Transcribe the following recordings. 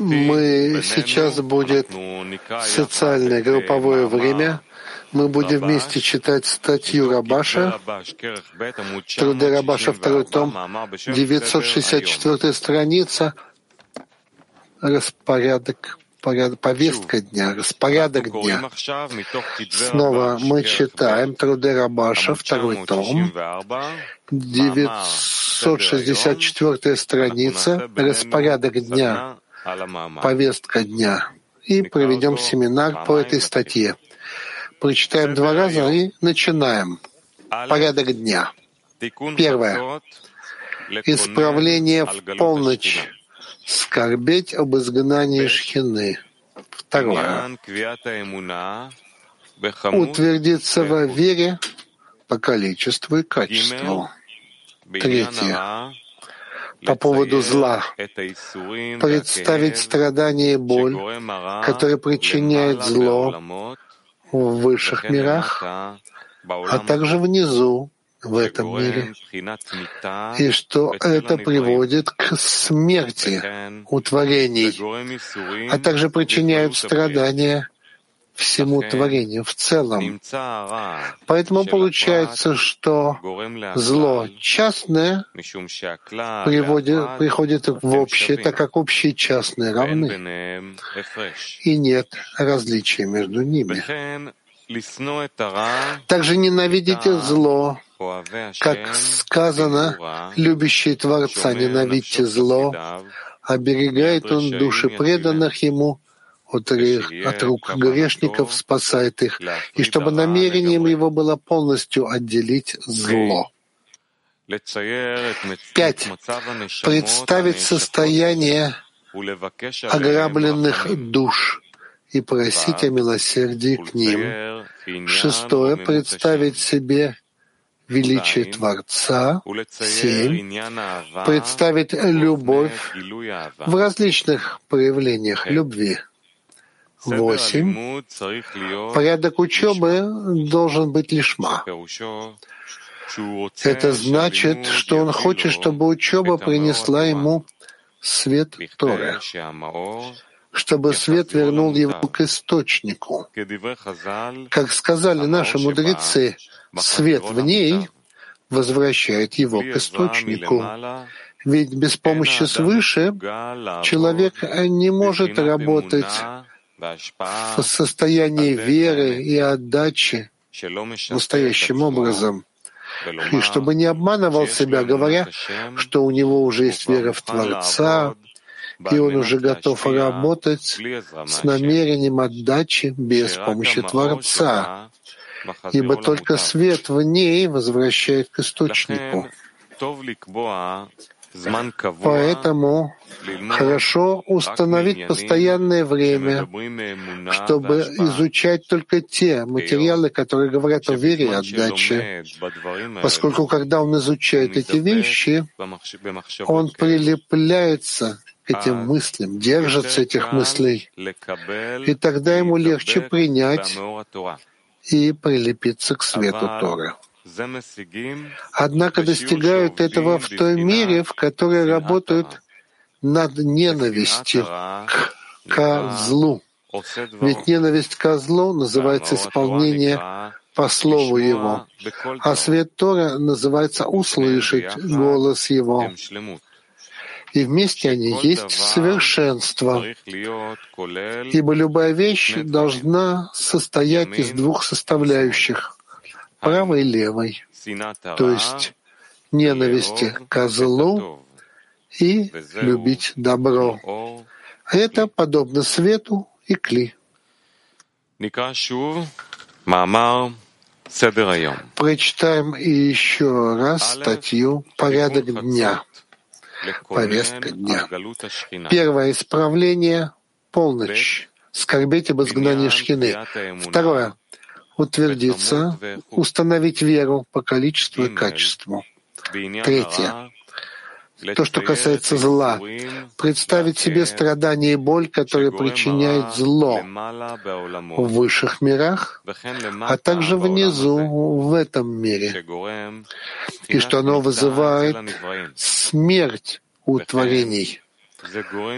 Мы сейчас будет социальное групповое время. Мы будем вместе читать статью Рабаша, труды Рабаша, второй том, 964 страница, распорядок порядок, повестка дня, распорядок дня. Снова мы читаем труды Рабаша, второй том, 964 страница, распорядок дня, повестка дня. И проведем семинар по этой статье. Прочитаем два раза и начинаем. Порядок дня. Первое. Исправление в полночь скорбеть об изгнании Шхины. Второе. Утвердиться во вере по количеству и качеству. Третье. По поводу зла. Представить страдания и боль, которые причиняет зло в высших мирах, а также внизу, в этом мире, и что это приводит к смерти у творений, а также причиняют страдания всему творению в целом. Поэтому получается, что зло частное приводит, приходит в общее, так как общие и частные равны, и нет различия между ними. Также ненавидите зло, как сказано, любящий Творца ненавидьте зло, оберегает он души преданных ему, от, от рук грешников спасает их, и чтобы намерением его было полностью отделить зло. Пять. Представить состояние ограбленных душ и просить о милосердии к ним. Шестое. Представить себе величие Творца. Семь. Представить любовь в различных проявлениях любви. Восемь. Порядок учебы должен быть лишма. Это значит, что он хочет, чтобы учеба принесла ему свет Торы, чтобы свет вернул его к источнику. Как сказали наши мудрецы, свет в ней возвращает его к источнику. Ведь без помощи свыше человек не может работать в состоянии веры и отдачи настоящим образом. И чтобы не обманывал себя, говоря, что у него уже есть вера в Творца, и он уже готов работать с намерением отдачи без помощи Творца, ибо только свет в ней возвращает к источнику. Поэтому хорошо установить постоянное время, чтобы изучать только те материалы, которые говорят о вере и отдаче, поскольку когда он изучает эти вещи, он прилепляется к этим мыслям, держится этих мыслей, и тогда ему легче принять и прилепиться к свету Торы. Однако достигают этого в той мере, в которой работают над ненавистью к козлу. Ведь ненависть к злу называется исполнение по слову его, а свет Тора называется услышать голос его. И вместе они есть совершенство, ибо любая вещь должна состоять из двух составляющих правой и левой, то есть ненависти к злу и любить добро. Это подобно свету и кли. Прочитаем еще раз статью «Порядок дня», повестка дня. Первое — исправление — полночь, скорбеть об изгнании Шхины. Второе утвердиться, установить веру по количеству и качеству. Третье. То, что касается зла, представить себе страдания и боль, которые причиняют зло в высших мирах, а также внизу, в этом мире, и что оно вызывает смерть у творений,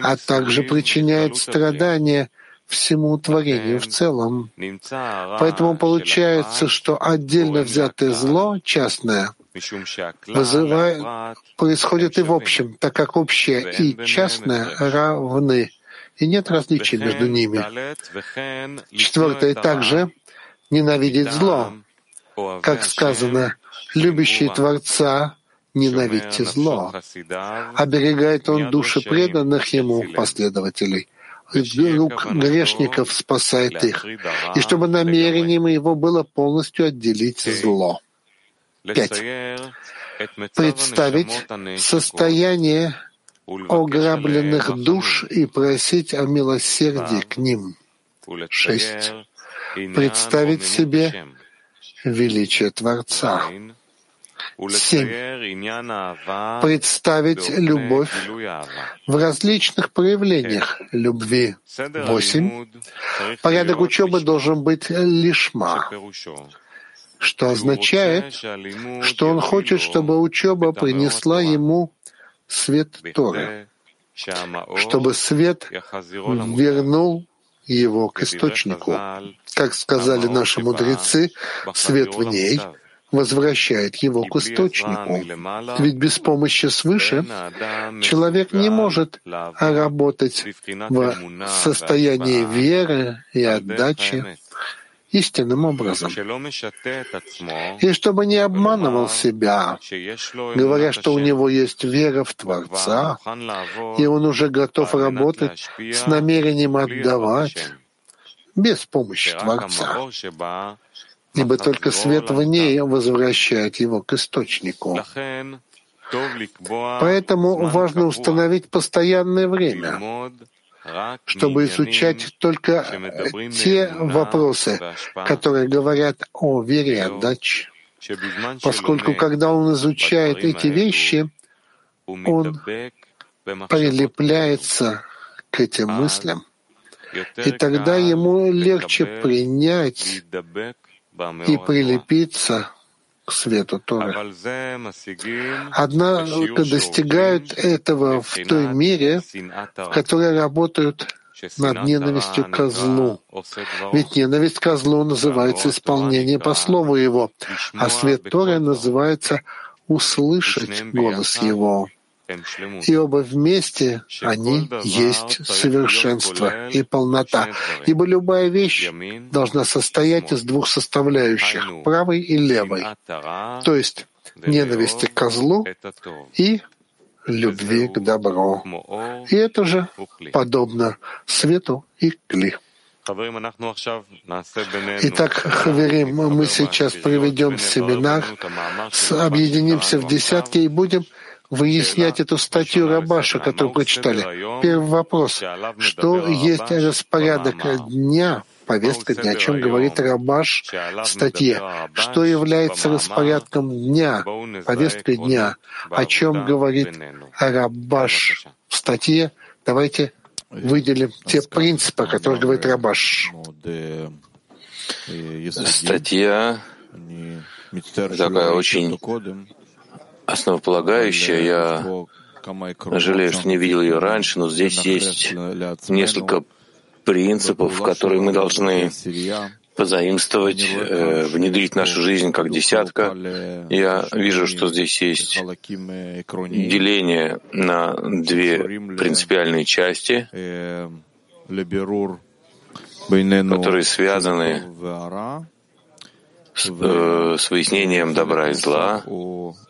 а также причиняет страдания всему творению в целом. Поэтому получается, что отдельно взятое зло, частное, вызывает, происходит и в общем, так как общее и частное равны, и нет различий между ними. Четвертое также ненавидеть зло. Как сказано, любящий Творца ненавидьте зло. Оберегает он души преданных ему последователей. Рук грешников спасает их. И чтобы намерением его было полностью отделить зло. Пять. Представить состояние ограбленных душ и просить о милосердии к ним. Шесть. Представить себе величие Творца. Семь. Представить любовь в различных проявлениях любви. Восемь. Порядок учебы должен быть лишма, что означает, что он хочет, чтобы учеба принесла ему свет Торы, чтобы свет вернул его к источнику. Как сказали наши мудрецы, свет в ней возвращает его к источнику. Ведь без помощи свыше человек не может работать в состоянии веры и отдачи истинным образом. И чтобы не обманывал себя, говоря, что у него есть вера в Творца, и он уже готов работать с намерением отдавать без помощи Творца ибо только свет в ней возвращает его к источнику. Поэтому важно установить постоянное время, чтобы изучать только те вопросы, которые говорят о вере и отдаче. Поскольку когда он изучает эти вещи, он прилепляется к этим мыслям, и тогда ему легче принять и прилепиться к свету Торы. Однако достигают этого в той мере, в которой работают над ненавистью к козлу. Ведь ненависть к козлу называется исполнение по слову его, а свет Торы называется услышать голос его. И оба вместе они есть совершенство и полнота, ибо любая вещь должна состоять из двух составляющих — правой и левой, то есть ненависти к козлу и любви к добру. И это же подобно свету и кли. Итак, Хаверим, мы сейчас проведем семинар, объединимся в десятки и будем выяснять эту статью Рабаша, которую прочитали. Первый вопрос. Что есть распорядок дня, повестка дня, о чем говорит Рабаш в статье? Что является распорядком дня, повесткой дня? О чем говорит Рабаш в статье? Давайте выделим те принципы, о которых говорит Рабаш. Статья такая очень основополагающая. Я жалею, что не видел ее раньше, но здесь есть несколько принципов, которые мы должны позаимствовать, э, внедрить в нашу жизнь как десятка. Я вижу, что здесь есть деление на две принципиальные части, которые связаны с, э, с выяснением добра и зла,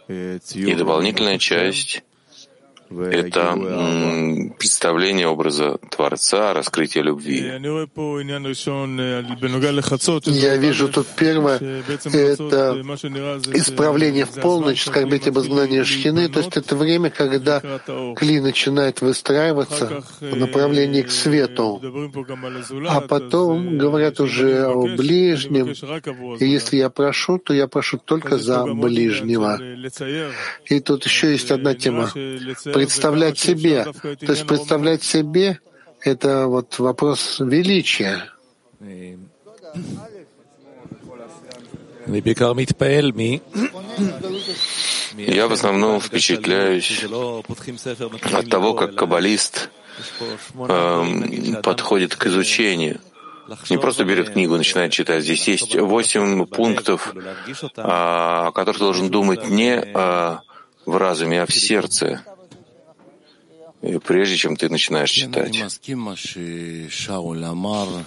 и дополнительная часть это представление образа Творца, раскрытие любви. Я вижу тут первое, это исправление в полночь, скорбить об изгнании шхины, то есть это время, когда кли начинает выстраиваться в направлении к свету, а потом говорят уже о ближнем, и если я прошу, то я прошу только за ближнего. И тут еще есть одна тема представлять себе. То есть представлять себе — это вот вопрос величия. Я в основном впечатляюсь от того, как каббалист э, подходит к изучению. Не просто берет книгу и начинает читать. Здесь есть восемь пунктов, о которых должен думать не в разуме, а в сердце прежде чем ты начинаешь читать.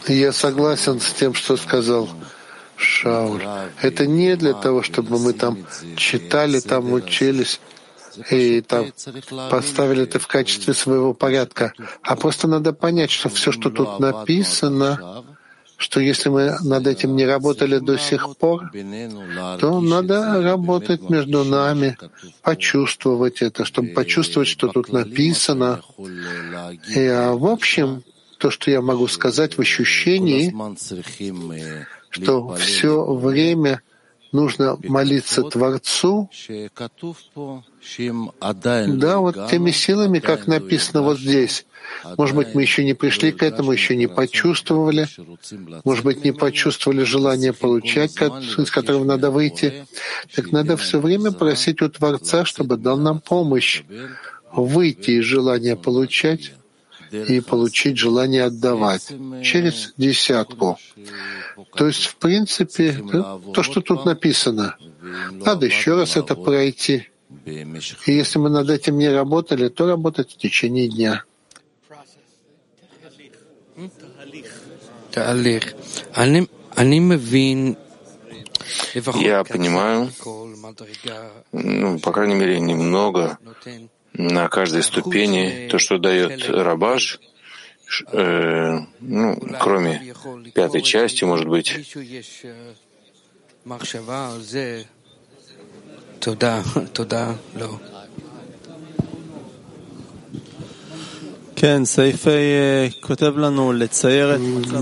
Я согласен с тем, что сказал Шауль. Это не для того, чтобы мы там читали, там учились и там поставили это в качестве своего порядка, а просто надо понять, что все, что тут написано, что если мы над этим не работали до сих пор, то надо работать между нами, почувствовать это, чтобы почувствовать, что тут написано. И а в общем, то, что я могу сказать в ощущении, что все время нужно молиться Творцу, да, вот теми силами, как написано вот здесь, может быть, мы еще не пришли к этому, еще не почувствовали. Может быть, не почувствовали желание получать, из которого надо выйти. Так надо все время просить у Творца, чтобы дал нам помощь выйти из желания получать и получить желание отдавать через десятку. То есть, в принципе, то, что тут написано, надо еще раз это пройти. И если мы над этим не работали, то работать в течение дня. Я понимаю, ну, по крайней мере, немного на каждой ступени то, что дает Рабаш, э, ну, кроме пятой части, может быть.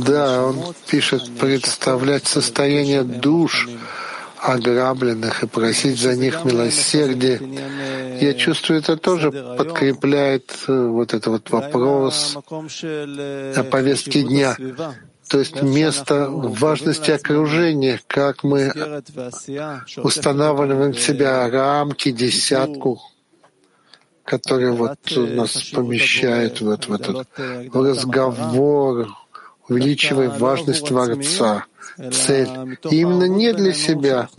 Да, он пишет представлять состояние душ ограбленных и просить за них милосердие. Я чувствую, это тоже подкрепляет э, вот этот вот вопрос о повестке дня. То есть место важности окружения, как мы устанавливаем себя рамки, десятку, который вот нас помещает вот в этот разговор, увеличивая важность Творца, цель. И именно не для себя,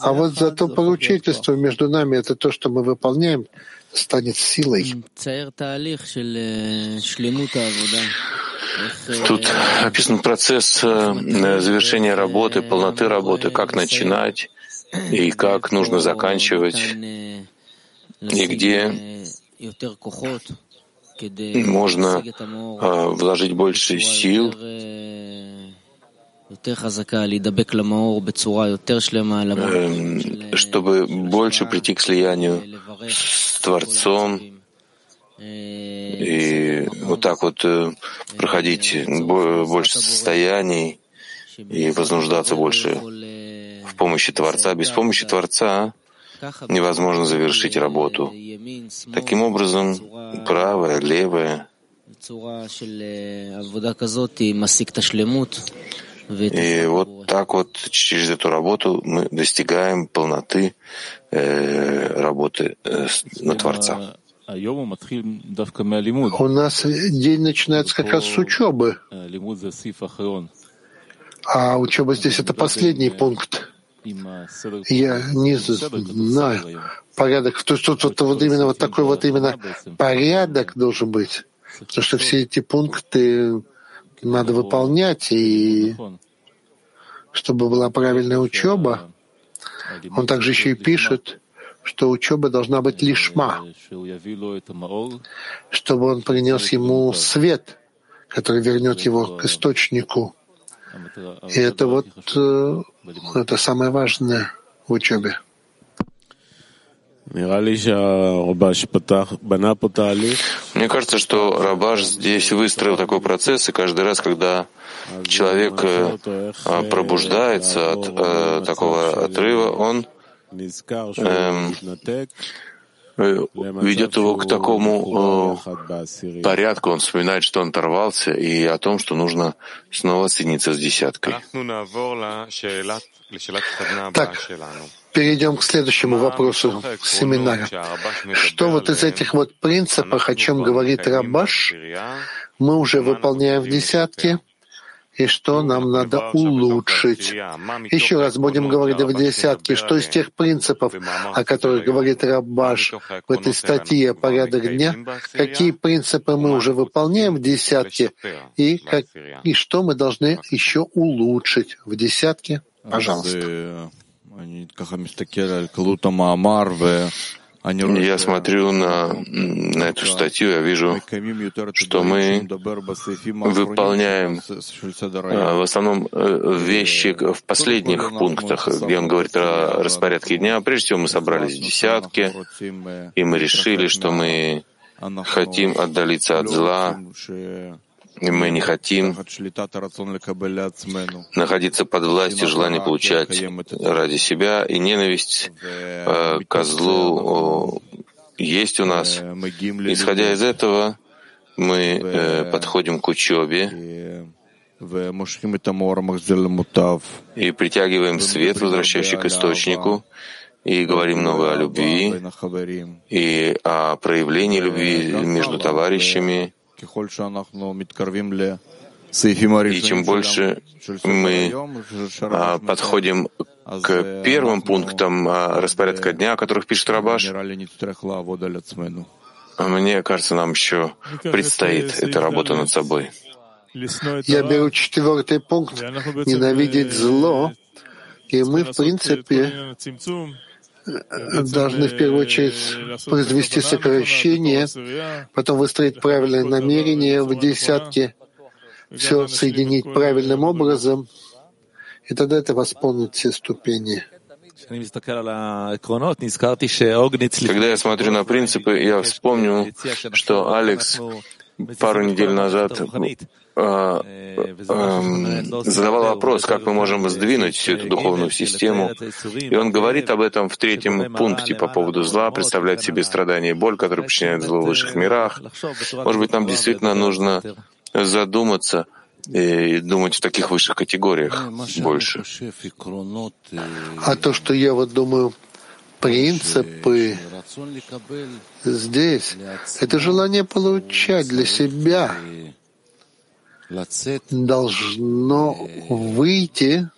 а вот за то поручительство между нами, это то, что мы выполняем, станет силой. Тут описан процесс э, завершения работы, полноты работы, как начинать и как нужно заканчивать, и где можно а, вложить больше сил, чтобы больше прийти к слиянию с Творцом и вот так вот э, проходить больше состояний и вознуждаться больше в помощи Творца. Без помощи Творца невозможно завершить работу. Таким образом, правое, левое и вот так вот через эту работу мы достигаем полноты э, работы э, на Творца. У нас день начинается как раз с учебы. А учеба здесь — это последний пункт. Я не знаю порядок. То есть тут вот, вот именно вот такой вот именно порядок должен быть. Потому что все эти пункты надо выполнять, и чтобы была правильная учеба, он также еще и пишет, что учеба должна быть лишма, чтобы он принес ему свет, который вернет его к источнику. И это вот э, это самое важное в учебе. Мне кажется, что Рабаш здесь выстроил такой процесс, и каждый раз, когда человек э, а, пробуждается от э, такого отрыва, он э, ведет его к такому э, порядку, он вспоминает, что он оторвался, и о том, что нужно снова соединиться с десяткой. Так, перейдем к следующему вопросу семинара. Что вот из этих вот принципов, о чем говорит Рабаш, мы уже выполняем в десятке, и что нам надо улучшить. Еще раз будем говорить в десятке, что из тех принципов, о которых говорит Рабаш в этой статье «Порядок дня», какие принципы мы уже выполняем в десятке, и, как, и что мы должны еще улучшить в десятке. Пожалуйста. Я смотрю на, на эту статью, я вижу, что мы выполняем а, в основном э, вещи в последних пунктах, где он говорит о распорядке дня. Прежде всего мы собрались в десятке, и мы решили, что мы хотим отдалиться от зла, мы не хотим находиться под властью желания получать ради себя, и ненависть э, к злу есть у нас. Исходя из этого, мы э, подходим к учебе и притягиваем свет, возвращающий к источнику, и говорим много о любви и о проявлении любви между товарищами, и чем больше мы а, подходим к первым пунктам а, распорядка дня, о которых пишет Рабаш, мне кажется, нам еще предстоит эта работа над собой. Я беру четвертый пункт — ненавидеть зло, и мы, в принципе, должны в первую очередь произвести сокращение, потом выстроить правильное намерение в десятке, все соединить правильным образом, и тогда это восполнит все ступени. Когда я смотрю на принципы, я вспомню, что Алекс пару недель назад а, а, задавал вопрос, как мы можем сдвинуть всю эту духовную систему. И он говорит об этом в третьем пункте по поводу зла, представлять себе страдания и боль, которые причиняют зло в высших мирах. Может быть, нам действительно нужно задуматься и думать в таких высших категориях больше. А то, что я вот думаю, принципы здесь — это желание получать для себя должно выйти.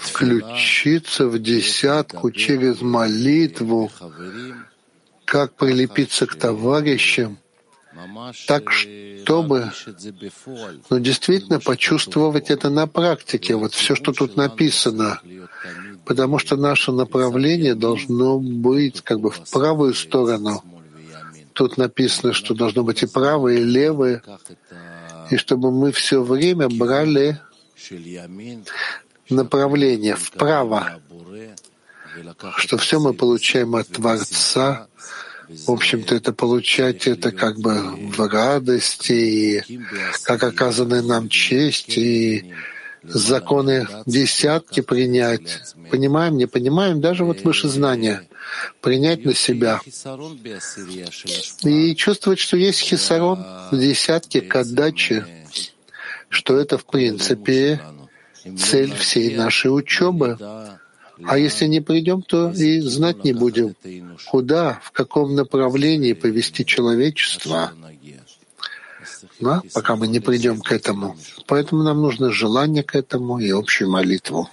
включиться в десятку через молитву, как прилепиться к товарищам, так, чтобы ну, действительно почувствовать это на практике, вот все, что тут написано, потому что наше направление должно быть как бы в правую сторону. Тут написано, что должно быть и правое, и левое, и чтобы мы все время брали направление вправо, что все мы получаем от Творца, в общем-то, это получать это как бы в радости, и как оказанная нам честь, и законы десятки принять. Понимаем, не понимаем, даже вот выше знания. Принять на себя. И чувствовать, что есть хисарон в десятке к отдаче, что это, в принципе, цель всей нашей учебы. А если не придем, то и знать не будем, куда, в каком направлении повести человечество, да, пока мы не придем к этому. Поэтому нам нужно желание к этому и общую молитву.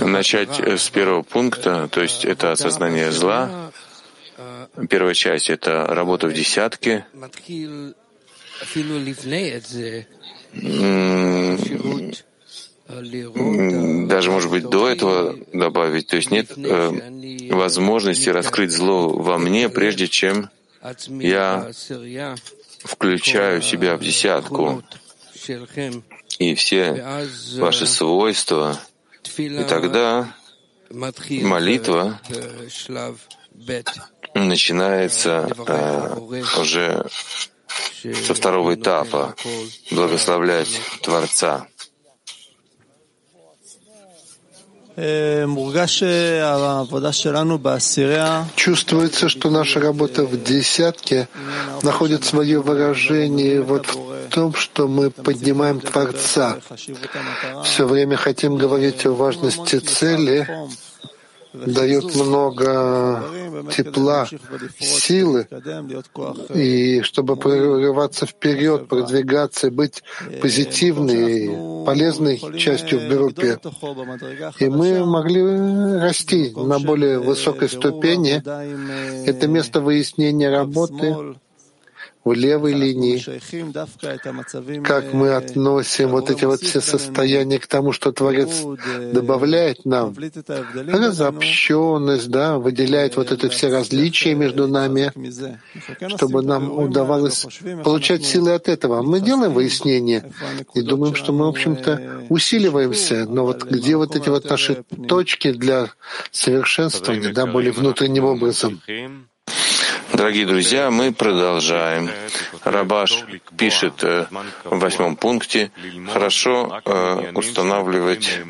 Начать с первого пункта, то есть это осознание зла. Первая часть — это работа в десятке даже, может быть, до этого добавить, то есть нет э, возможности раскрыть зло во мне, прежде чем я включаю себя в десятку. И все ваши свойства, и тогда молитва начинается э, уже со второго этапа благословлять Творца. Чувствуется, что наша работа в десятке находит свое выражение вот в том, что мы поднимаем Творца. Все время хотим говорить о важности цели, дает много тепла, силы, и чтобы прорываться вперед, продвигаться, быть позитивной, полезной частью в группе. И мы могли расти на более высокой ступени. Это место выяснения работы, в левой линии, как мы относим вот эти вот все состояния к тому, что Творец добавляет нам, разобщенность, да, выделяет вот это все различия между нами, чтобы нам удавалось получать силы от этого. Мы делаем выяснение и думаем, что мы, в общем-то, усиливаемся, но вот где вот эти вот наши точки для совершенствования, да, более внутренним образом. Дорогие друзья, мы продолжаем. Рабаш пишет э, в восьмом пункте, хорошо э, устанавливать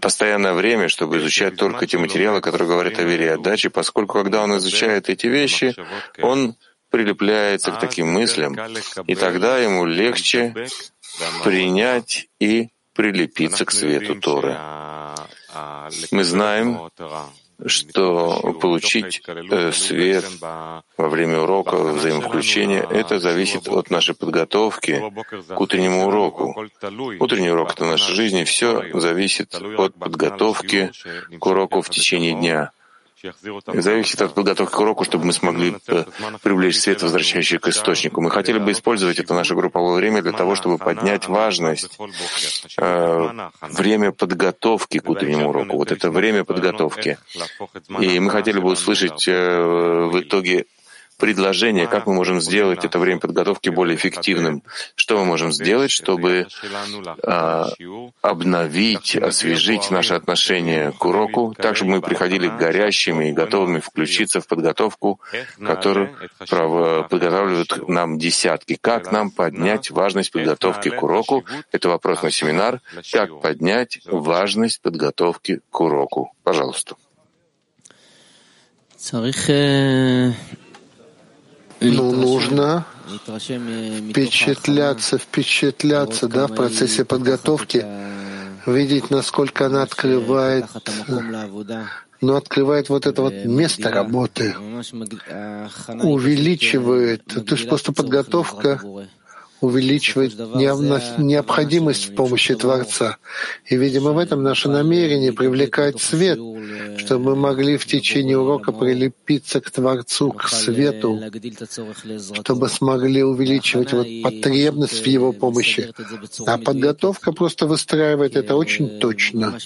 постоянное время, чтобы изучать только те материалы, которые говорят о вере и отдаче, поскольку когда он изучает эти вещи, он прилепляется к таким мыслям, и тогда ему легче принять и прилепиться к свету Торы. Мы знаем, что получить э, свет во время урока, взаимовключения, это зависит от нашей подготовки к утреннему уроку. Утренний урок — это наша жизнь, и все зависит от подготовки к уроку в течение дня зависит от подготовки к уроку, чтобы мы смогли э, привлечь свет, возвращающий к источнику. Мы хотели бы использовать это наше групповое время для того, чтобы поднять важность э, время подготовки к утреннему уроку. Вот это время подготовки. И мы хотели бы услышать э, в итоге предложение, как мы можем сделать это время подготовки более эффективным, что мы можем сделать, чтобы а, обновить, освежить наши отношения к уроку, так, чтобы мы приходили горящими и готовыми включиться в подготовку, которую подготавливают нам десятки. Как нам поднять важность подготовки к уроку? Это вопрос на семинар. Как поднять важность подготовки к уроку? Пожалуйста. Ну, нужно впечатляться, впечатляться, да, в процессе подготовки, видеть, насколько она открывает, но открывает вот это вот место работы, увеличивает. То есть просто подготовка увеличивает необходимость в помощи Творца. И, видимо, в этом наше намерение привлекать свет, чтобы мы могли в течение урока прилепиться к Творцу, к свету, чтобы смогли увеличивать вот потребность в его помощи. А подготовка просто выстраивает это очень точно.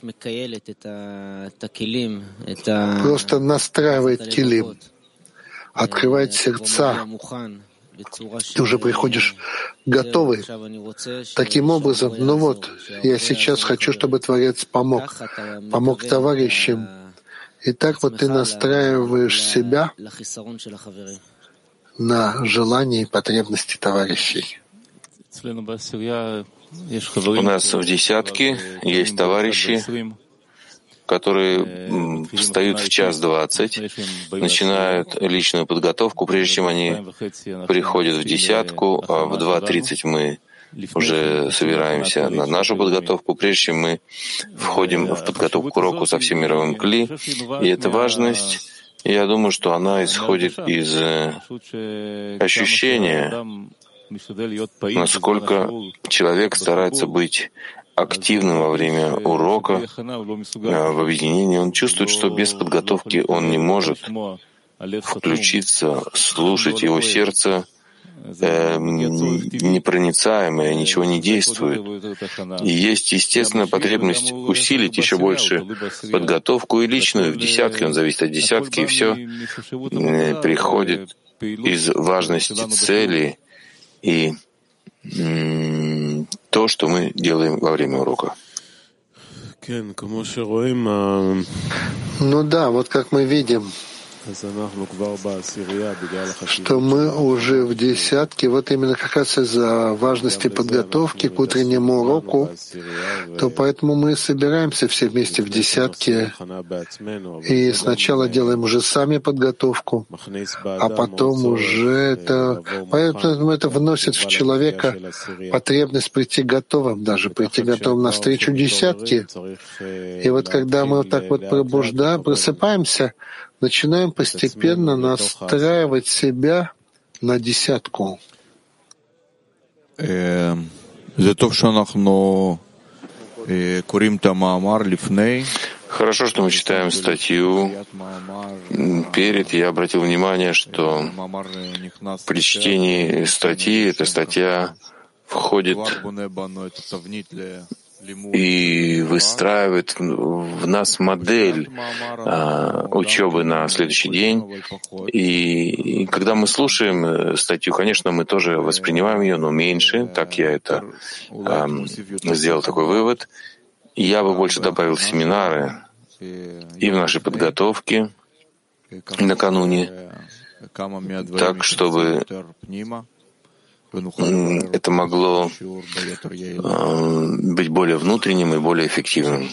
Просто настраивает килим, открывает сердца, ты уже приходишь готовый. Таким образом, ну вот, я сейчас хочу, чтобы Творец помог, помог товарищам. И так вот ты настраиваешь себя на желания и потребности товарищей. У нас в десятке есть товарищи, которые встают в час двадцать, начинают личную подготовку, прежде чем они приходят в десятку, а в два тридцать мы уже собираемся на нашу подготовку, прежде чем мы входим в подготовку к уроку со всем мировым кли. И эта важность, я думаю, что она исходит из э, ощущения, насколько человек старается быть активным во время урока, в объединении, он чувствует, что без подготовки он не может включиться, слушать его сердце, э, непроницаемое, ничего не действует. И есть естественная потребность усилить еще больше подготовку и личную. В десятке, он зависит от десятки, и все приходит из важности цели и то, что мы делаем во время урока. Ну да, вот как мы видим, что мы уже в десятке, вот именно как раз из-за важности подготовки к утреннему уроку, то поэтому мы собираемся все вместе в десятке и сначала делаем уже сами подготовку, а потом уже это, поэтому это вносит в человека потребность прийти готовым, даже прийти готовым навстречу десятки. И вот когда мы вот так вот пробуждаем, просыпаемся, начинаем постепенно настраивать себя на десятку. Хорошо, что мы читаем статью. Перед я обратил внимание, что при чтении статьи эта статья входит и выстраивает в нас модель а, учебы на следующий день. И, и когда мы слушаем э, статью, конечно, мы тоже воспринимаем ее, но меньше. Так я это а, сделал такой вывод. Я бы больше добавил семинары и в нашей подготовке накануне, так, чтобы это могло а, быть более внутренним и более эффективным.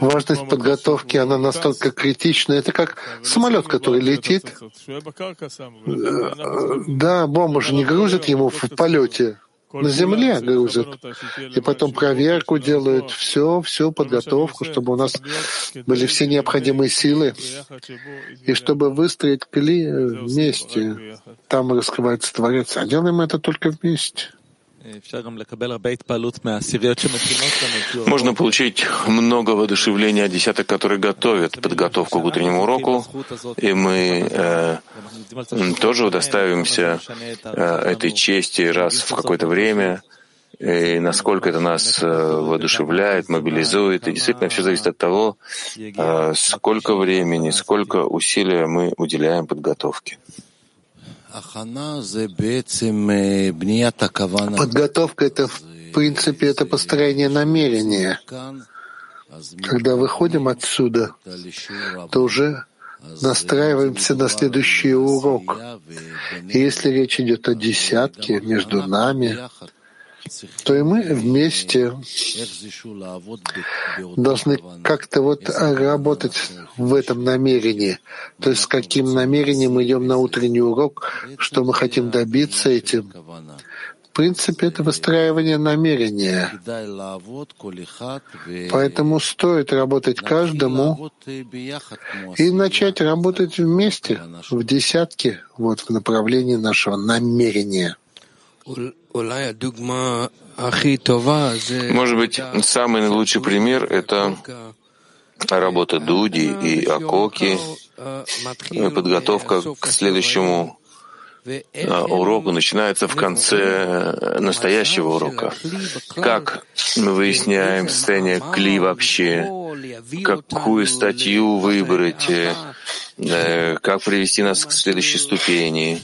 Важность подготовки, она настолько критична. Это как самолет, который летит. Да, бомбу же не грузят ему в полете на земле грузят. И потом проверку делают, все, всю подготовку, чтобы у нас были все необходимые силы, и чтобы выстроить кли вместе. Там раскрывается Творец. А делаем это только вместе. Можно получить много воодушевления от десяток, которые готовят подготовку к утреннему уроку, и мы э, тоже удоставимся э, этой чести раз в какое-то время, и насколько это нас э, воодушевляет, мобилизует. И действительно все зависит от того, э, сколько времени, сколько усилия мы уделяем подготовке. Подготовка — это, в принципе, это построение намерения. Когда выходим отсюда, то уже настраиваемся на следующий урок. И если речь идет о десятке между нами, то и мы вместе должны как-то вот работать в этом намерении. То есть с каким намерением мы идем на утренний урок, что мы хотим добиться этим. В принципе, это выстраивание намерения. Поэтому стоит работать каждому и начать работать вместе, в десятке, вот в направлении нашего намерения. Может быть, самый лучший пример — это работа Дуди и Акоки, подготовка к следующему а, уроку начинается в конце настоящего урока. Как мы выясняем состояние кли вообще, какую статью выбрать, э, как привести нас к следующей ступени.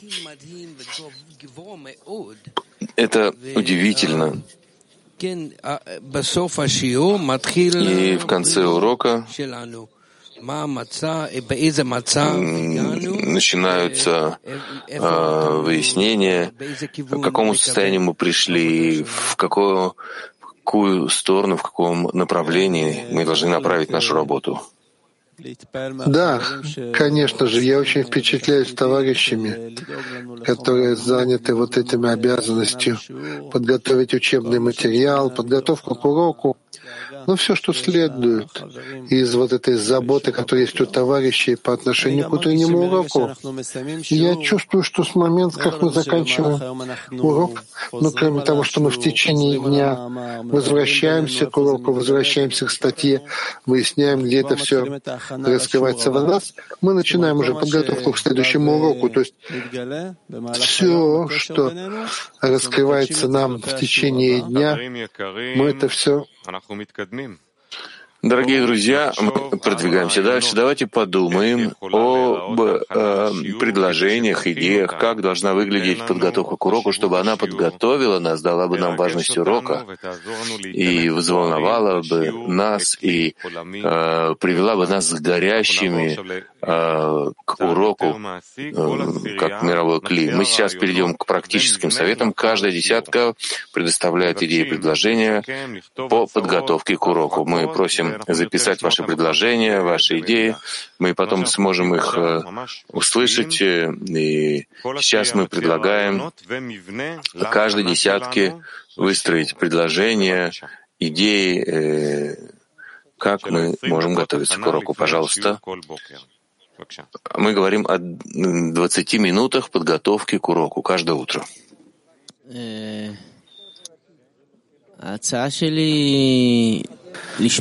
Это удивительно. И в конце урока начинаются э, выяснения, к какому состоянию мы пришли, в какую, в какую сторону, в каком направлении мы должны направить нашу работу. Да, конечно же, я очень впечатляюсь товарищами, которые заняты вот этими обязанностью подготовить учебный материал, подготовку к уроку, ну, все, что следует из вот этой заботы, которая есть у товарищей по отношению к утреннему уроку. Я чувствую, что с момента, как мы заканчиваем урок, ну, кроме того, что мы в течение дня возвращаемся к уроку, возвращаемся к статье, выясняем, где это все раскрывается в нас, мы начинаем уже подготовку к следующему уроку. То есть все, что раскрывается нам в течение дня, мы это все אנחנו מתקדמים. Дорогие друзья, мы продвигаемся дальше. Давайте подумаем об э, предложениях, идеях, как должна выглядеть подготовка к уроку, чтобы она подготовила нас, дала бы нам важность урока и взволновала бы нас и э, привела бы нас с горящими э, к уроку, э, как мировой клей. Мы сейчас перейдем к практическим советам. Каждая десятка предоставляет идеи и предложения по подготовке к уроку. Мы просим записать ваши предложения, ваши идеи. Мы потом сможем их э, услышать. Э, и сейчас мы предлагаем каждой десятке выстроить предложения, идеи, э, как мы можем готовиться к уроку. Пожалуйста. Мы говорим о 20 минутах подготовки к уроку каждое утро.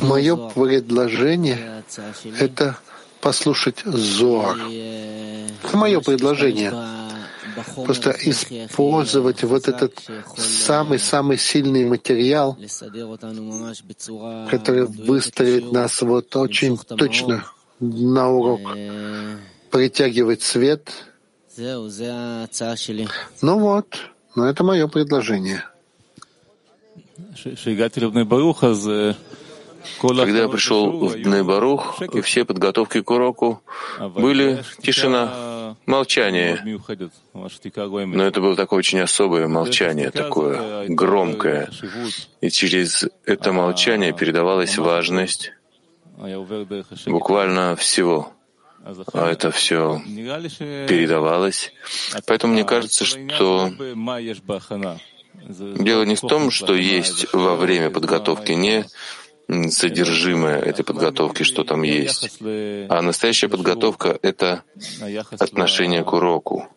Мое предложение — это послушать Зоар. Это мое предложение. Просто использовать вот этот самый-самый сильный материал, который выстроит нас вот очень точно на урок, притягивать свет. Ну вот, но это мое предложение. Когда я пришел в Днебарух, и все подготовки к уроку были тишина, молчание. Но это было такое очень особое молчание, такое громкое. И через это молчание передавалась важность буквально всего. А это все передавалось. Поэтому мне кажется, что дело не в том, что есть во время подготовки, не содержимое этой подготовки, что там есть. А настоящая подготовка — это отношение к уроку,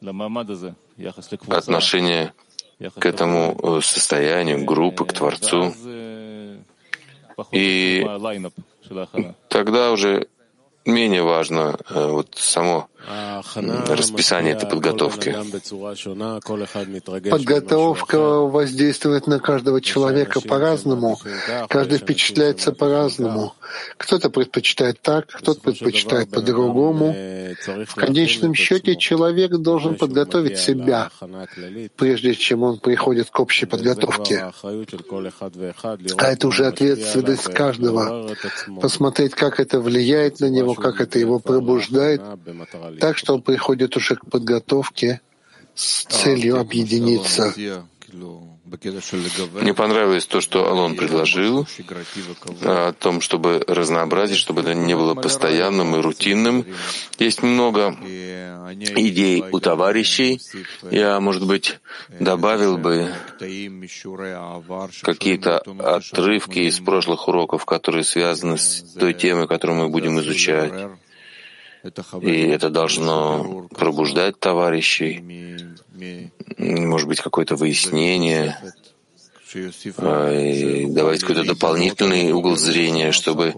отношение к этому э, состоянию группы, к Творцу. И тогда уже менее важно э, вот само расписание этой подготовки. Подготовка воздействует на каждого человека по-разному. Каждый впечатляется по-разному. Кто-то предпочитает так, кто-то предпочитает по-другому. В конечном счете человек должен подготовить себя, прежде чем он приходит к общей подготовке. А это уже ответственность каждого. Посмотреть, как это влияет на него, как это его пробуждает, так что он приходит уже к подготовке с целью объединиться. Мне понравилось то, что Алон предложил о том, чтобы разнообразить, чтобы это не было постоянным и рутинным. Есть много идей у товарищей. Я, может быть, добавил бы какие-то отрывки из прошлых уроков, которые связаны с той темой, которую мы будем изучать. И это должно пробуждать товарищей, может быть, какое-то выяснение, а, и давать какой-то дополнительный угол зрения, чтобы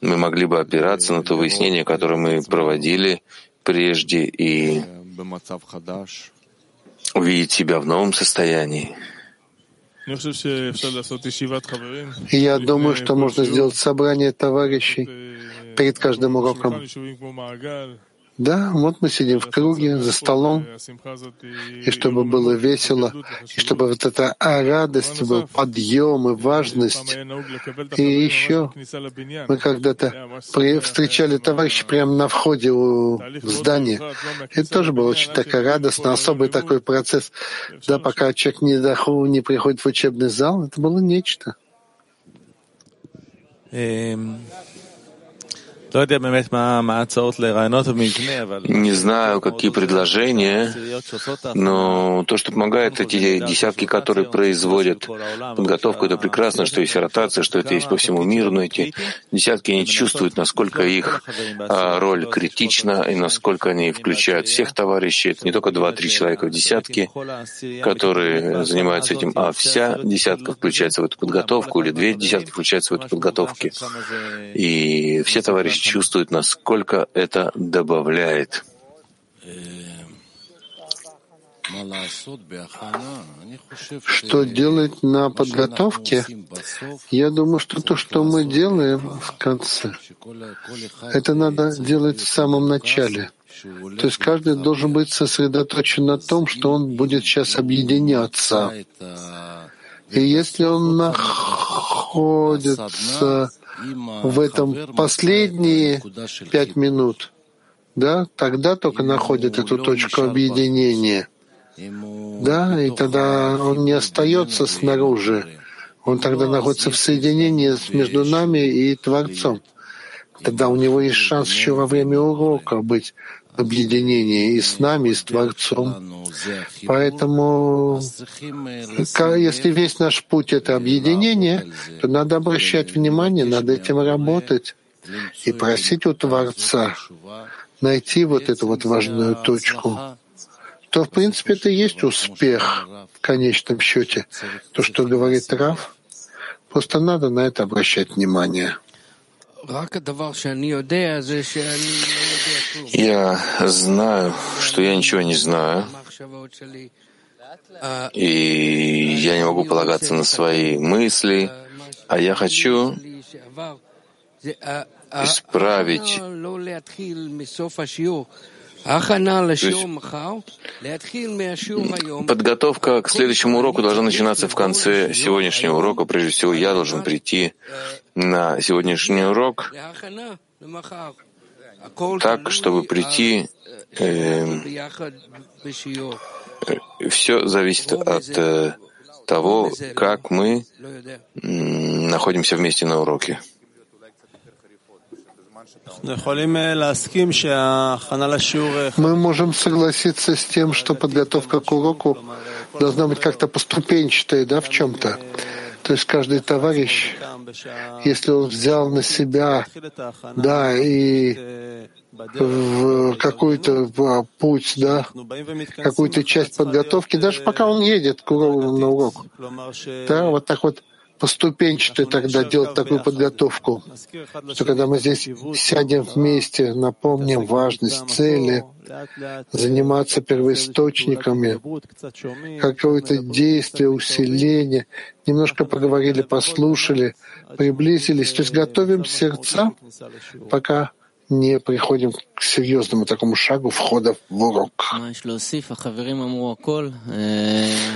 мы могли бы опираться на то выяснение, которое мы проводили прежде, и увидеть себя в новом состоянии. Я думаю, что можно сделать собрание товарищей перед каждым уроком. Да, вот мы сидим в круге за столом, и чтобы было весело, и чтобы вот эта радость был, подъем и важность. И еще мы когда-то встречали товарищей прямо на входе у здания. Это тоже было очень такая радостно, особый такой процесс. Да, пока человек не, доху, не приходит в учебный зал, это было нечто. Не знаю, какие предложения, но то, что помогает, эти десятки, которые производят подготовку, это прекрасно, что есть ротация, что это есть по всему миру, но эти десятки, они чувствуют, насколько их а, роль критична и насколько они включают всех товарищей. Это не только два-три человека в десятке, которые занимаются этим, а вся десятка включается в эту подготовку, или две десятки включаются в эту подготовку. И все товарищи чувствует, насколько это добавляет. Что делать на подготовке? Я думаю, что то, что мы делаем в конце, это надо делать в самом начале. То есть каждый должен быть сосредоточен на том, что он будет сейчас объединяться. И если он находится в этом последние пять минут, да, тогда только находит эту точку объединения. Да, и тогда он не остается снаружи. Он тогда находится в соединении между нами и Творцом. Тогда у него есть шанс еще во время урока быть в объединении и с нами, и с Творцом. Поэтому, если весь наш путь — это объединение, то надо обращать внимание, над этим работать и просить у Творца найти вот эту вот важную точку, то, в принципе, это и есть успех в конечном счете. То, что говорит Раф, просто надо на это обращать внимание. Я знаю, что я ничего не знаю, и я не могу полагаться на свои мысли, а я хочу исправить подготовка к следующему уроку должна начинаться в конце сегодняшнего урока. Прежде всего, я должен прийти на сегодняшний урок так, чтобы прийти. Э, все зависит от э, того, как мы находимся вместе на уроке. Мы можем согласиться с тем, что подготовка к уроку должна быть как-то поступенчатой, да, в чем-то. То есть каждый товарищ, если он взял на себя, да, и в какой-то путь, да, какую-то часть подготовки, даже пока он едет к уроку, на урок, да, вот так вот поступенчато тогда делать такую подготовку, что когда мы здесь сядем вместе, напомним важность цели, заниматься первоисточниками, какое-то действие, усиление, немножко поговорили, послушали, приблизились, то есть готовим сердца, пока не приходим к серьезному такому шагу входа в урок.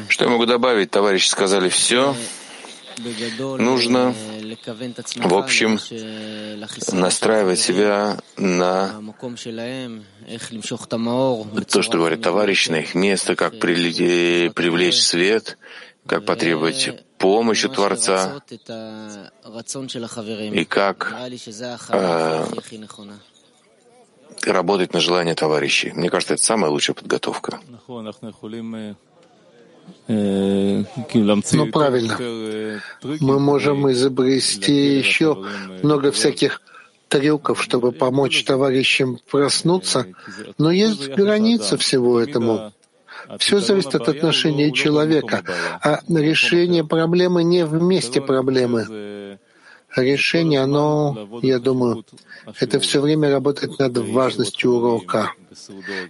Что я могу добавить? Товарищи сказали все. Нужно, в общем, настраивать себя на то, что говорит товарищ, на их место, как привлечь свет, как потребовать помощи Творца и как э, работать на желание товарищей. Мне кажется, это самая лучшая подготовка. Ну, правильно. Мы можем изобрести еще много всяких трюков, чтобы помочь товарищам проснуться, но есть граница всего этому. Все зависит от отношения человека, а решение проблемы не в месте проблемы решение, оно, я думаю, это все время работать над важностью урока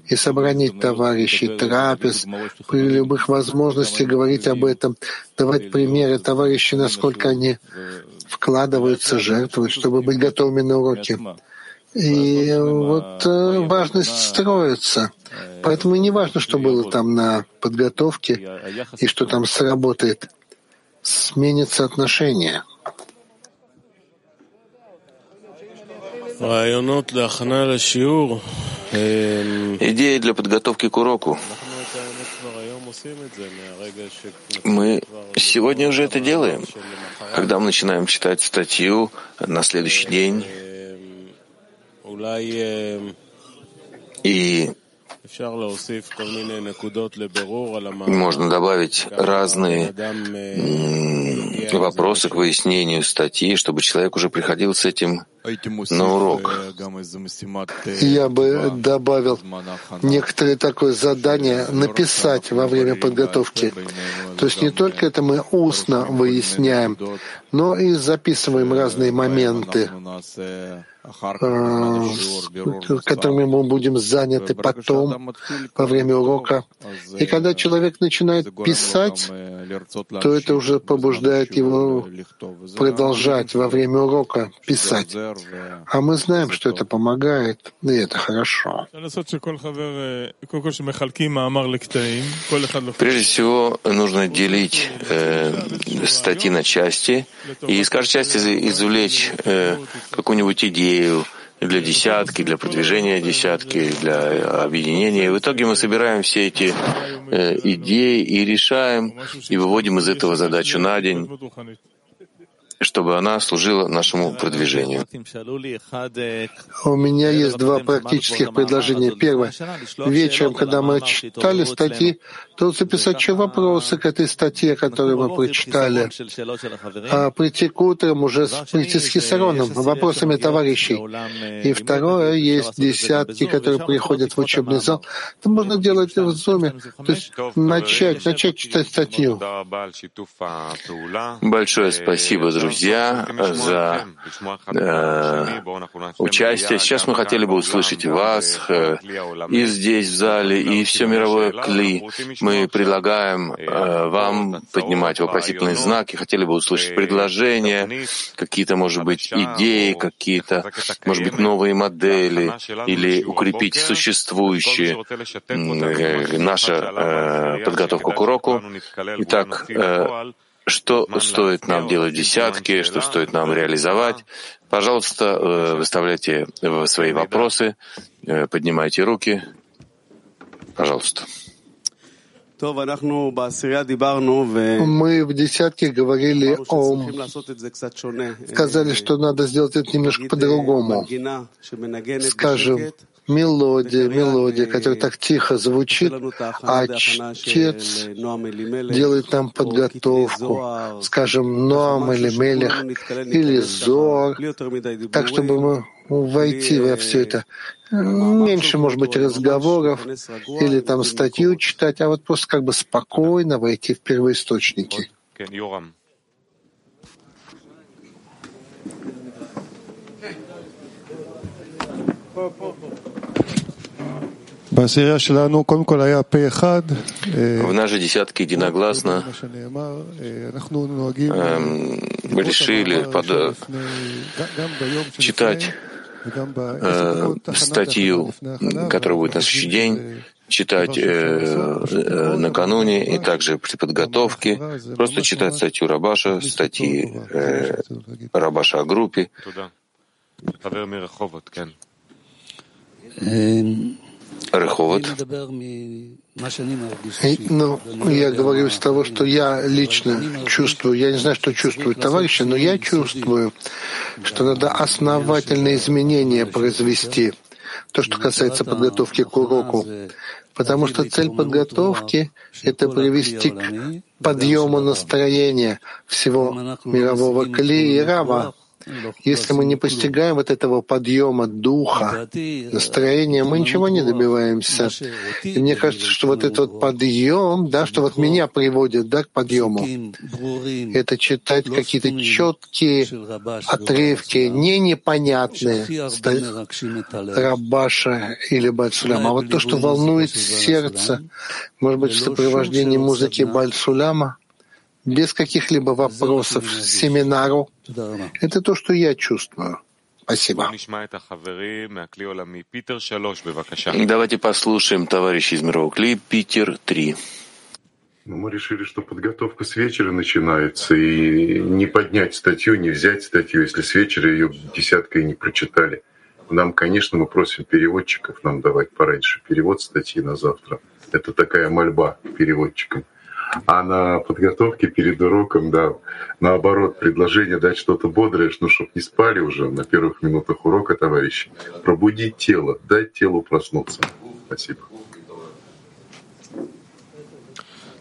и собрание товарищей, трапез, при любых возможностях говорить об этом, давать примеры товарищей, насколько они вкладываются, жертвуют, чтобы быть готовыми на уроки. И вот э, важность строится. Поэтому не важно, что было там на подготовке и что там сработает. Сменится отношение. Идеи для подготовки к уроку. Мы сегодня уже это делаем. Когда мы начинаем читать статью на следующий день, и можно добавить разные вопросы к выяснению статьи, чтобы человек уже приходил с этим на урок. Я бы добавил некоторые такое задание написать во время подготовки. То есть не только это мы устно выясняем, но и записываем разные моменты, которыми мы будем заняты потом, во время урока. И когда человек начинает писать, то это уже побуждает его продолжать во время урока писать. А мы знаем, что это помогает, и это хорошо. Прежде всего, нужно делить э, статьи на части и из каждой части извлечь э, какую-нибудь идею, для десятки, для продвижения десятки, для объединения. И в итоге мы собираем все эти э, идеи и решаем, и выводим из этого задачу на день, чтобы она служила нашему продвижению. У меня есть два практических предложения. Первое. Вечером, когда мы читали статьи, то записать еще вопросы к этой статье, которую мы прочитали, а прийти к утрам уже с, прийти с хисароном, вопросами товарищей. И второе, есть десятки, которые приходят в учебный зал. Это можно делать в зуме. То есть начать, начать читать статью. Большое спасибо, друзья друзья, за э, участие. Сейчас мы хотели бы услышать вас э, и здесь, в зале, и все мировое кли. Мы предлагаем э, вам поднимать вопросительные знаки, хотели бы услышать предложения, какие-то, может быть, идеи, какие-то, может быть, новые модели или укрепить существующие э, наша э, подготовка к уроку. Итак, э, что стоит нам делать десятки, что стоит нам реализовать. Пожалуйста, э, выставляйте свои вопросы, э, поднимайте руки. Пожалуйста. Мы в десятке говорили о... Сказали, что надо сделать это немножко по-другому. Скажем, мелодия, мелодия, которая так тихо звучит, а чтец делает нам подготовку, скажем, Ноам или Мелех, или Зор, так, чтобы мы войти во все это. Меньше, может быть, разговоров или там статью читать, а вот просто как бы спокойно войти в первоисточники. В нашей десятке единогласно решили под, читать э, статью, которая будет на следующий день, читать э, э, накануне и также при подготовке, просто читать статью Рабаша, статьи э, Рабаша о группе. Рыховод. Ну, я говорю из того, что я лично чувствую. Я не знаю, что чувствуют товарищи, но я чувствую, что надо основательные изменения произвести. То, что касается подготовки к уроку. Потому что цель подготовки — это привести к подъему настроения всего мирового Кли и Рава, если мы не постигаем вот этого подъема духа, настроения, мы ничего не добиваемся. И мне кажется, что вот этот вот подъем, да, что вот меня приводит да, к подъему, это читать какие-то четкие отрывки, не непонятные Рабаша или Бальсуляма, а вот то, что волнует сердце, может быть, в сопровождении музыки Бальсуляма, без каких-либо вопросов семинару. Это то, что я чувствую. Спасибо. Давайте послушаем товарища из мирового клип Питер 3. Ну, мы решили, что подготовка с вечера начинается, и не поднять статью, не взять статью, если с вечера ее десяткой не прочитали. Нам, конечно, мы просим переводчиков нам давать пораньше перевод статьи на завтра. Это такая мольба переводчикам. А на подготовке перед уроком, да, наоборот, предложение дать что-то бодрое, ну, чтобы не спали уже на первых минутах урока, товарищи. Пробудить тело, дать телу проснуться. Спасибо.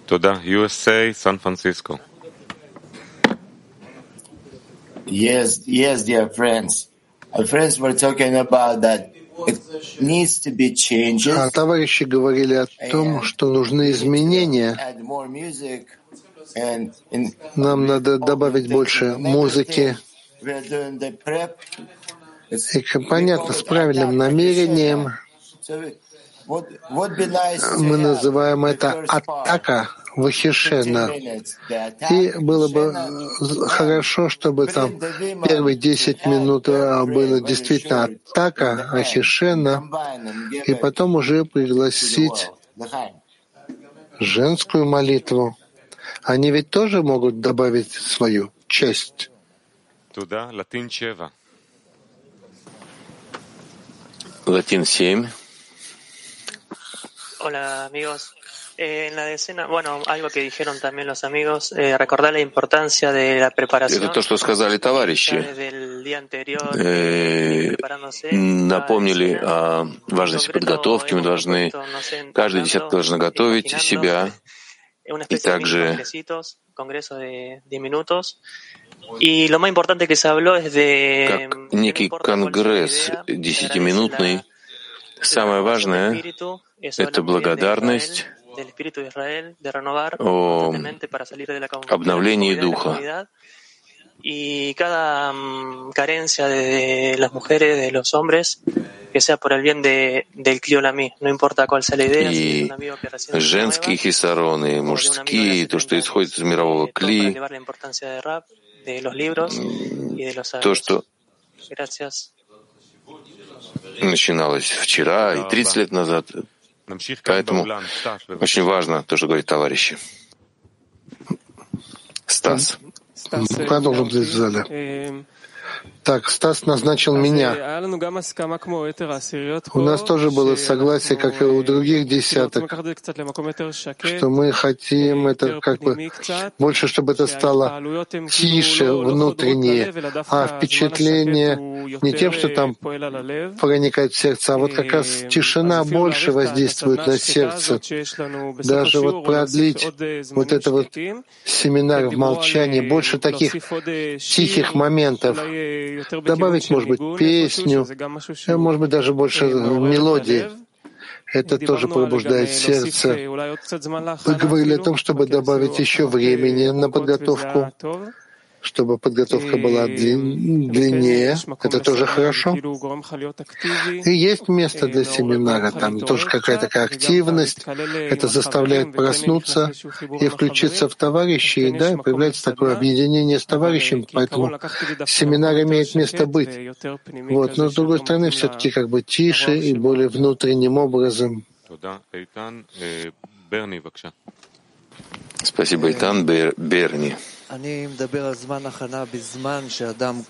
Туда, USA, Сан-Франциско. Yes, yes, dear friends. Our friends were talking about that а товарищи говорили о том, что нужны изменения, Нам надо добавить больше музыки. И, понятно, с правильным намерением мы называем это атака Вахишена. И было бы хорошо, чтобы там первые 10 минут а, было действительно атака Ахишена, и потом уже пригласить женскую молитву. Они ведь тоже могут добавить свою часть. Латин 7. Hola amigos. Eh, en la decena, bueno, algo que dijeron también los amigos, eh, recordar la importancia de la preparación. Это то, что сказали товарищи. Э, напомнили о важности подготовки. Мы должны, каждый десяток должен готовить себя и также И lo más importante que se habló es de как некий конгресс десятиминутный. Самое важное — это благодарность о обновлении духа. Y cada carencia de las mujeres, de los hombres, que sea por el bien de, del Клиолами, no importa cuál sea la idea. И женские хисароны, мужские, то, что исходит из мирового кли, то, что начиналось вчера и 30 лет назад. Поэтому очень важно то, что говорит товарищи. Стас. Продолжим здесь в зале. Так, Стас назначил меня. У нас тоже было согласие, как и у других десяток, что мы хотим это как бы больше, чтобы это стало тише, внутреннее, а впечатление не тем, что там проникает в сердце, а вот как раз тишина больше воздействует на сердце. Даже вот продлить вот это вот семинар в молчании, больше таких тихих моментов, добавить, может быть, песню, э, может быть, даже больше мелодии. Это тоже пробуждает сердце. Вы говорили о том, чтобы добавить еще времени на подготовку чтобы подготовка была длиннее. Это тоже хорошо. И есть место для семинара, там тоже какая-то такая активность. Это заставляет проснуться и включиться в товарищей, да, и появляется такое объединение с товарищем, поэтому семинар имеет место быть. Вот. Но с другой стороны, все-таки как бы тише и более внутренним образом. Спасибо, Итан Берни. אני מדבר על זמן הכנה בזמן שאדם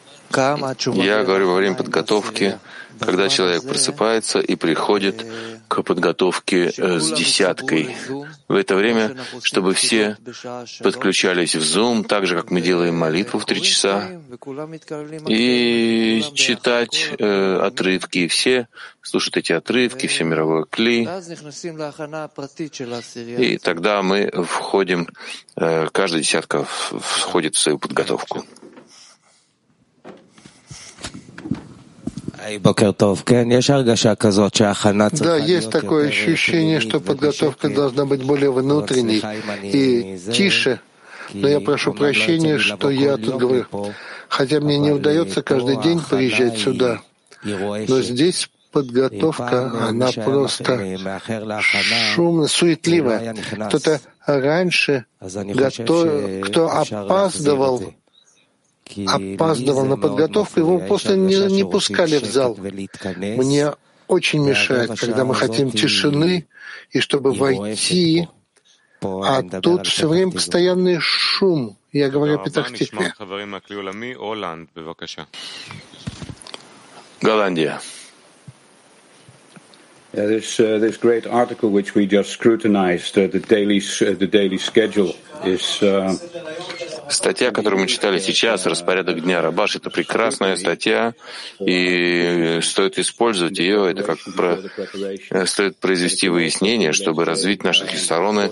Я говорю во время подготовки, когда человек просыпается и приходит к подготовке э, с десяткой. В это время, чтобы все подключались в Zoom, так же, как мы делаем молитву в три часа, и читать э, отрывки. Все слушают эти отрывки, все мировое кли. И тогда мы входим, э, каждая десятка входит в свою подготовку. Да, есть такое ощущение, что подготовка должна быть более внутренней и тише. Но я прошу прощения, что я тут говорю. Хотя мне не удается каждый день приезжать сюда. Но здесь подготовка, она просто шумная, суетливая. Кто-то раньше, готов, кто опаздывал, опаздывал на подготовку, его просто не, не пускали в зал. Мне очень мешает, когда мы хотим тишины, и чтобы войти, а тут все время постоянный шум. Я говорю о Петахтикве. Голландия. Yeah, this uh, this great article which we just scrutinized, uh, the daily uh, the daily schedule, Статья, которую мы читали сейчас, «Распорядок дня Рабаш», это прекрасная статья, и стоит использовать ее, это как про... стоит произвести выяснение, чтобы развить наши хисароны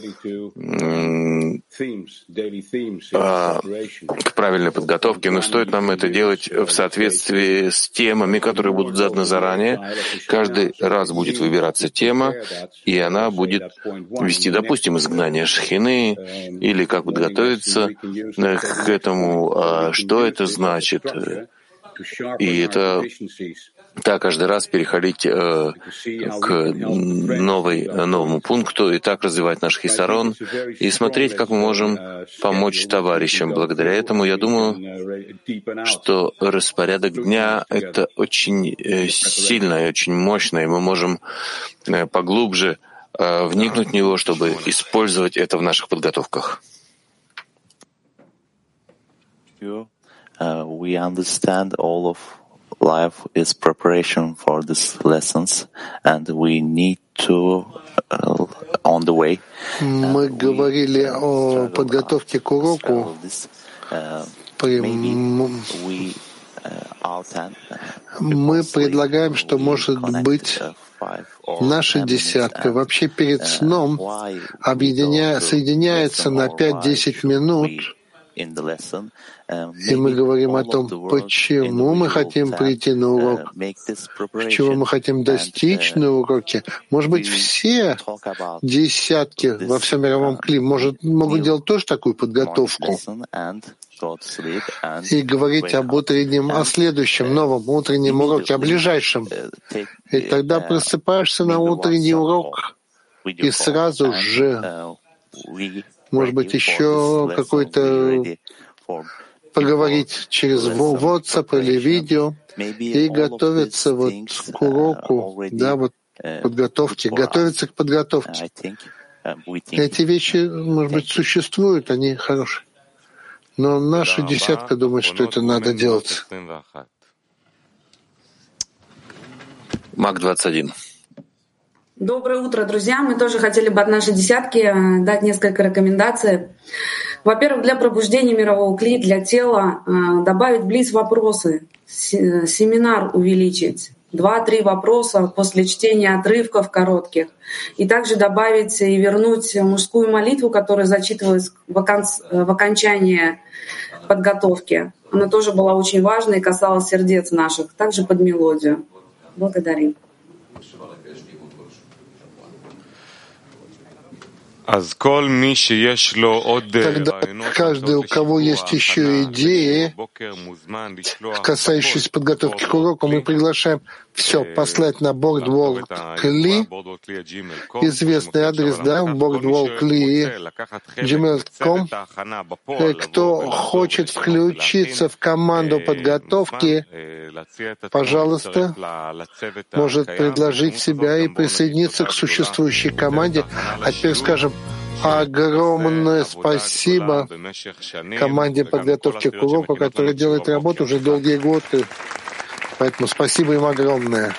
а, к правильной подготовке, но стоит нам это делать в соответствии с темами, которые будут заданы заранее. Каждый раз будет выбираться тема, и она будет вести, допустим, изгнание шхины, или как подготовиться к этому, а что это значит. И это так каждый раз переходить э, к новой, новому пункту и так развивать наш хисарон и смотреть, как мы можем помочь товарищам. Благодаря этому я думаю, что распорядок дня — это очень э, сильно и очень мощно, и мы можем э, поглубже э, вникнуть в него, чтобы использовать это в наших подготовках. Uh, we understand all of life is preparation for these lessons, and we need to uh, on the way. Мы говорили о подготовке к уроку. Мы предлагаем, что, может быть, наша десятка вообще перед сном объединя... соединяется на 5-10 минут и мы говорим о том, почему мы хотим прийти на урок, чего мы хотим достичь на уроке. Может быть, все десятки во всем мировом климе может, могут делать тоже такую подготовку и говорить об утреннем, о следующем новом утреннем уроке, о ближайшем. И тогда просыпаешься на утренний урок, и сразу же, может быть, еще какой-то поговорить через WhatsApp или видео и готовиться вот к уроку, да, вот подготовки, готовиться к подготовке. Эти вещи, может быть, существуют, они хорошие. Но наша десятка думает, что это надо делать. Мак 21. Доброе утро, друзья. Мы тоже хотели бы от нашей десятки э, дать несколько рекомендаций. Во-первых, для пробуждения мирового кли, для тела э, добавить близ вопросы, семинар увеличить, два-три вопроса после чтения отрывков коротких. И также добавить и вернуть мужскую молитву, которая зачитывалась в, окон... в окончании подготовки. Она тоже была очень важной и касалась сердец наших, также под мелодию. Благодарим. Тогда каждый, у кого есть еще идеи, касающиеся подготовки к уроку, мы приглашаем все послать на BoardWalk Кли, известный адрес, да, BoardWalk Кли, gmail.com. Кто хочет включиться в команду подготовки, пожалуйста, может предложить себя и присоединиться к существующей команде. А теперь скажем, Огромное спасибо команде подготовки к уроку, которая делает работу уже долгие годы. Поэтому спасибо им огромное.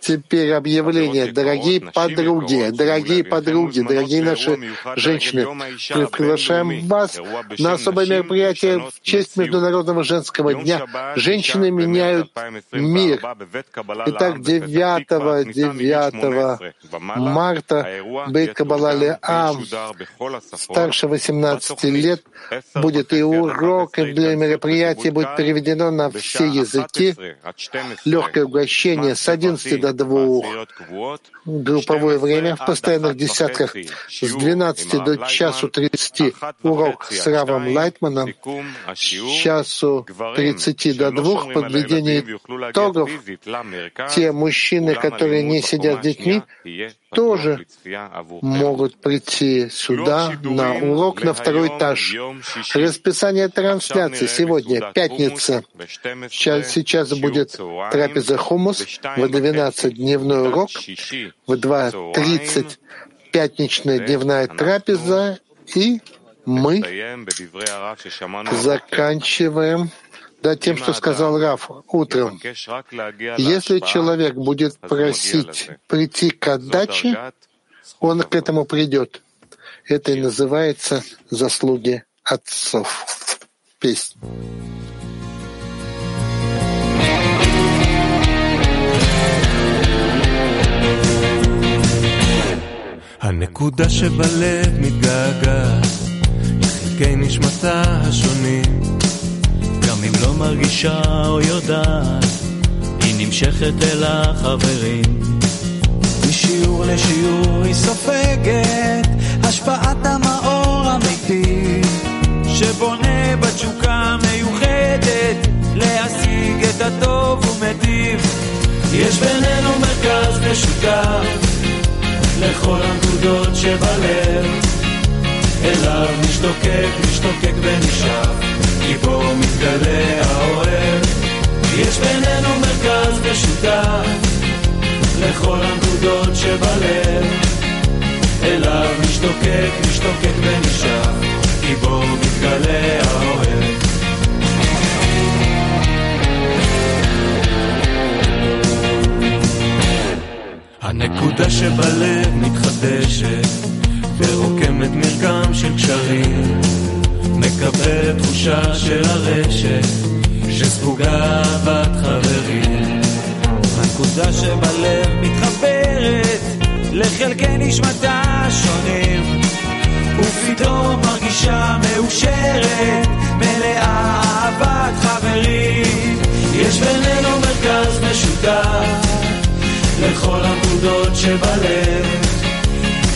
Теперь объявление. Дорогие подруги, дорогие подруги, дорогие наши женщины, мы приглашаем вас на особое мероприятие в честь Международного женского дня. Женщины меняют мир. Итак, 9, 9 марта Бейт Кабалали Ам, старше 18 лет, будет и урок, и для мероприятия будет переведено на все языки легкое угощение с 11 до 2, групповое время в постоянных десятках с 12 до часу 30 урок с Равом Лайтманом, с часу 30 до 2 подведение итогов. Те мужчины, которые не сидят с детьми, тоже могут прийти сюда на урок на второй этаж. Расписание трансляции сегодня, пятница. Сейчас, сейчас будет трапеза хумус, в 12 дневной урок, в 2.30 пятничная дневная трапеза, и мы заканчиваем да, тем, что сказал Раф утром. Если человек будет просить прийти к отдаче, он к этому придет. Это и называется заслуги отцов. Песня. הנקודה שבלב מתגעגעת לחלקי נשמתה השונים גם אם לא מרגישה או יודעת היא נמשכת אל החברים. משיעור לשיעור היא סופגת השפעת המאור אמיתי שבונה בתשוקה מיוחדת להשיג את הטוב ומטיב. יש בינינו מרכז משותף לכל הנקודות שבלב אליו משתוקק, משתוקק ונשאר כי בו מתגלה האוהב יש בינינו מרכז משותף לכל הנקודות שבלב. אליו משתוקק, משתוקק ונשאר כי בו מתגלה האוהב הנקודה שבלב מתחדשת ורוקמת מרקם של קשרים מקבלת תחושה של הרשת שספוגה אהבת חברים. הנקודה שבלב מתחברת לחלקי נשמתה השונים ופתאום מרגישה מאושרת מלאה אהבת חברים. יש בינינו מרכז משותף לכל הנקודות שבלב.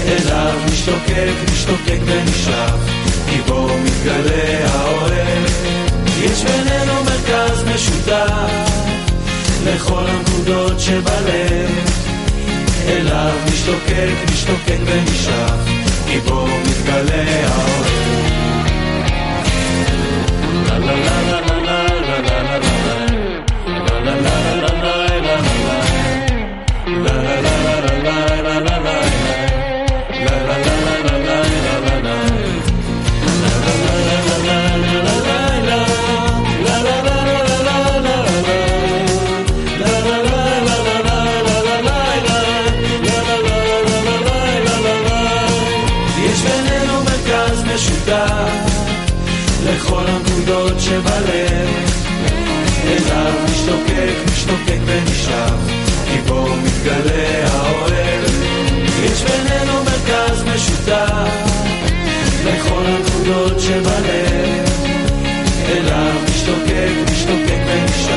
אליו משתוקק, משתוקק ונשאף כי בו מתגלה האוהב יש בינינו מרכז משותף לכל הנקודות שבלב. אליו משתוקק, משתוקק ונשאף כי בו מתגלה האוהב שבלב, אליו משתוקק, משתוקק ונשאב, גיבור מתגלה האוהב. יש בינינו מרכז משותף, לכל הנקודות שבלב, אליו משתוקק, משתוקק ונשאב.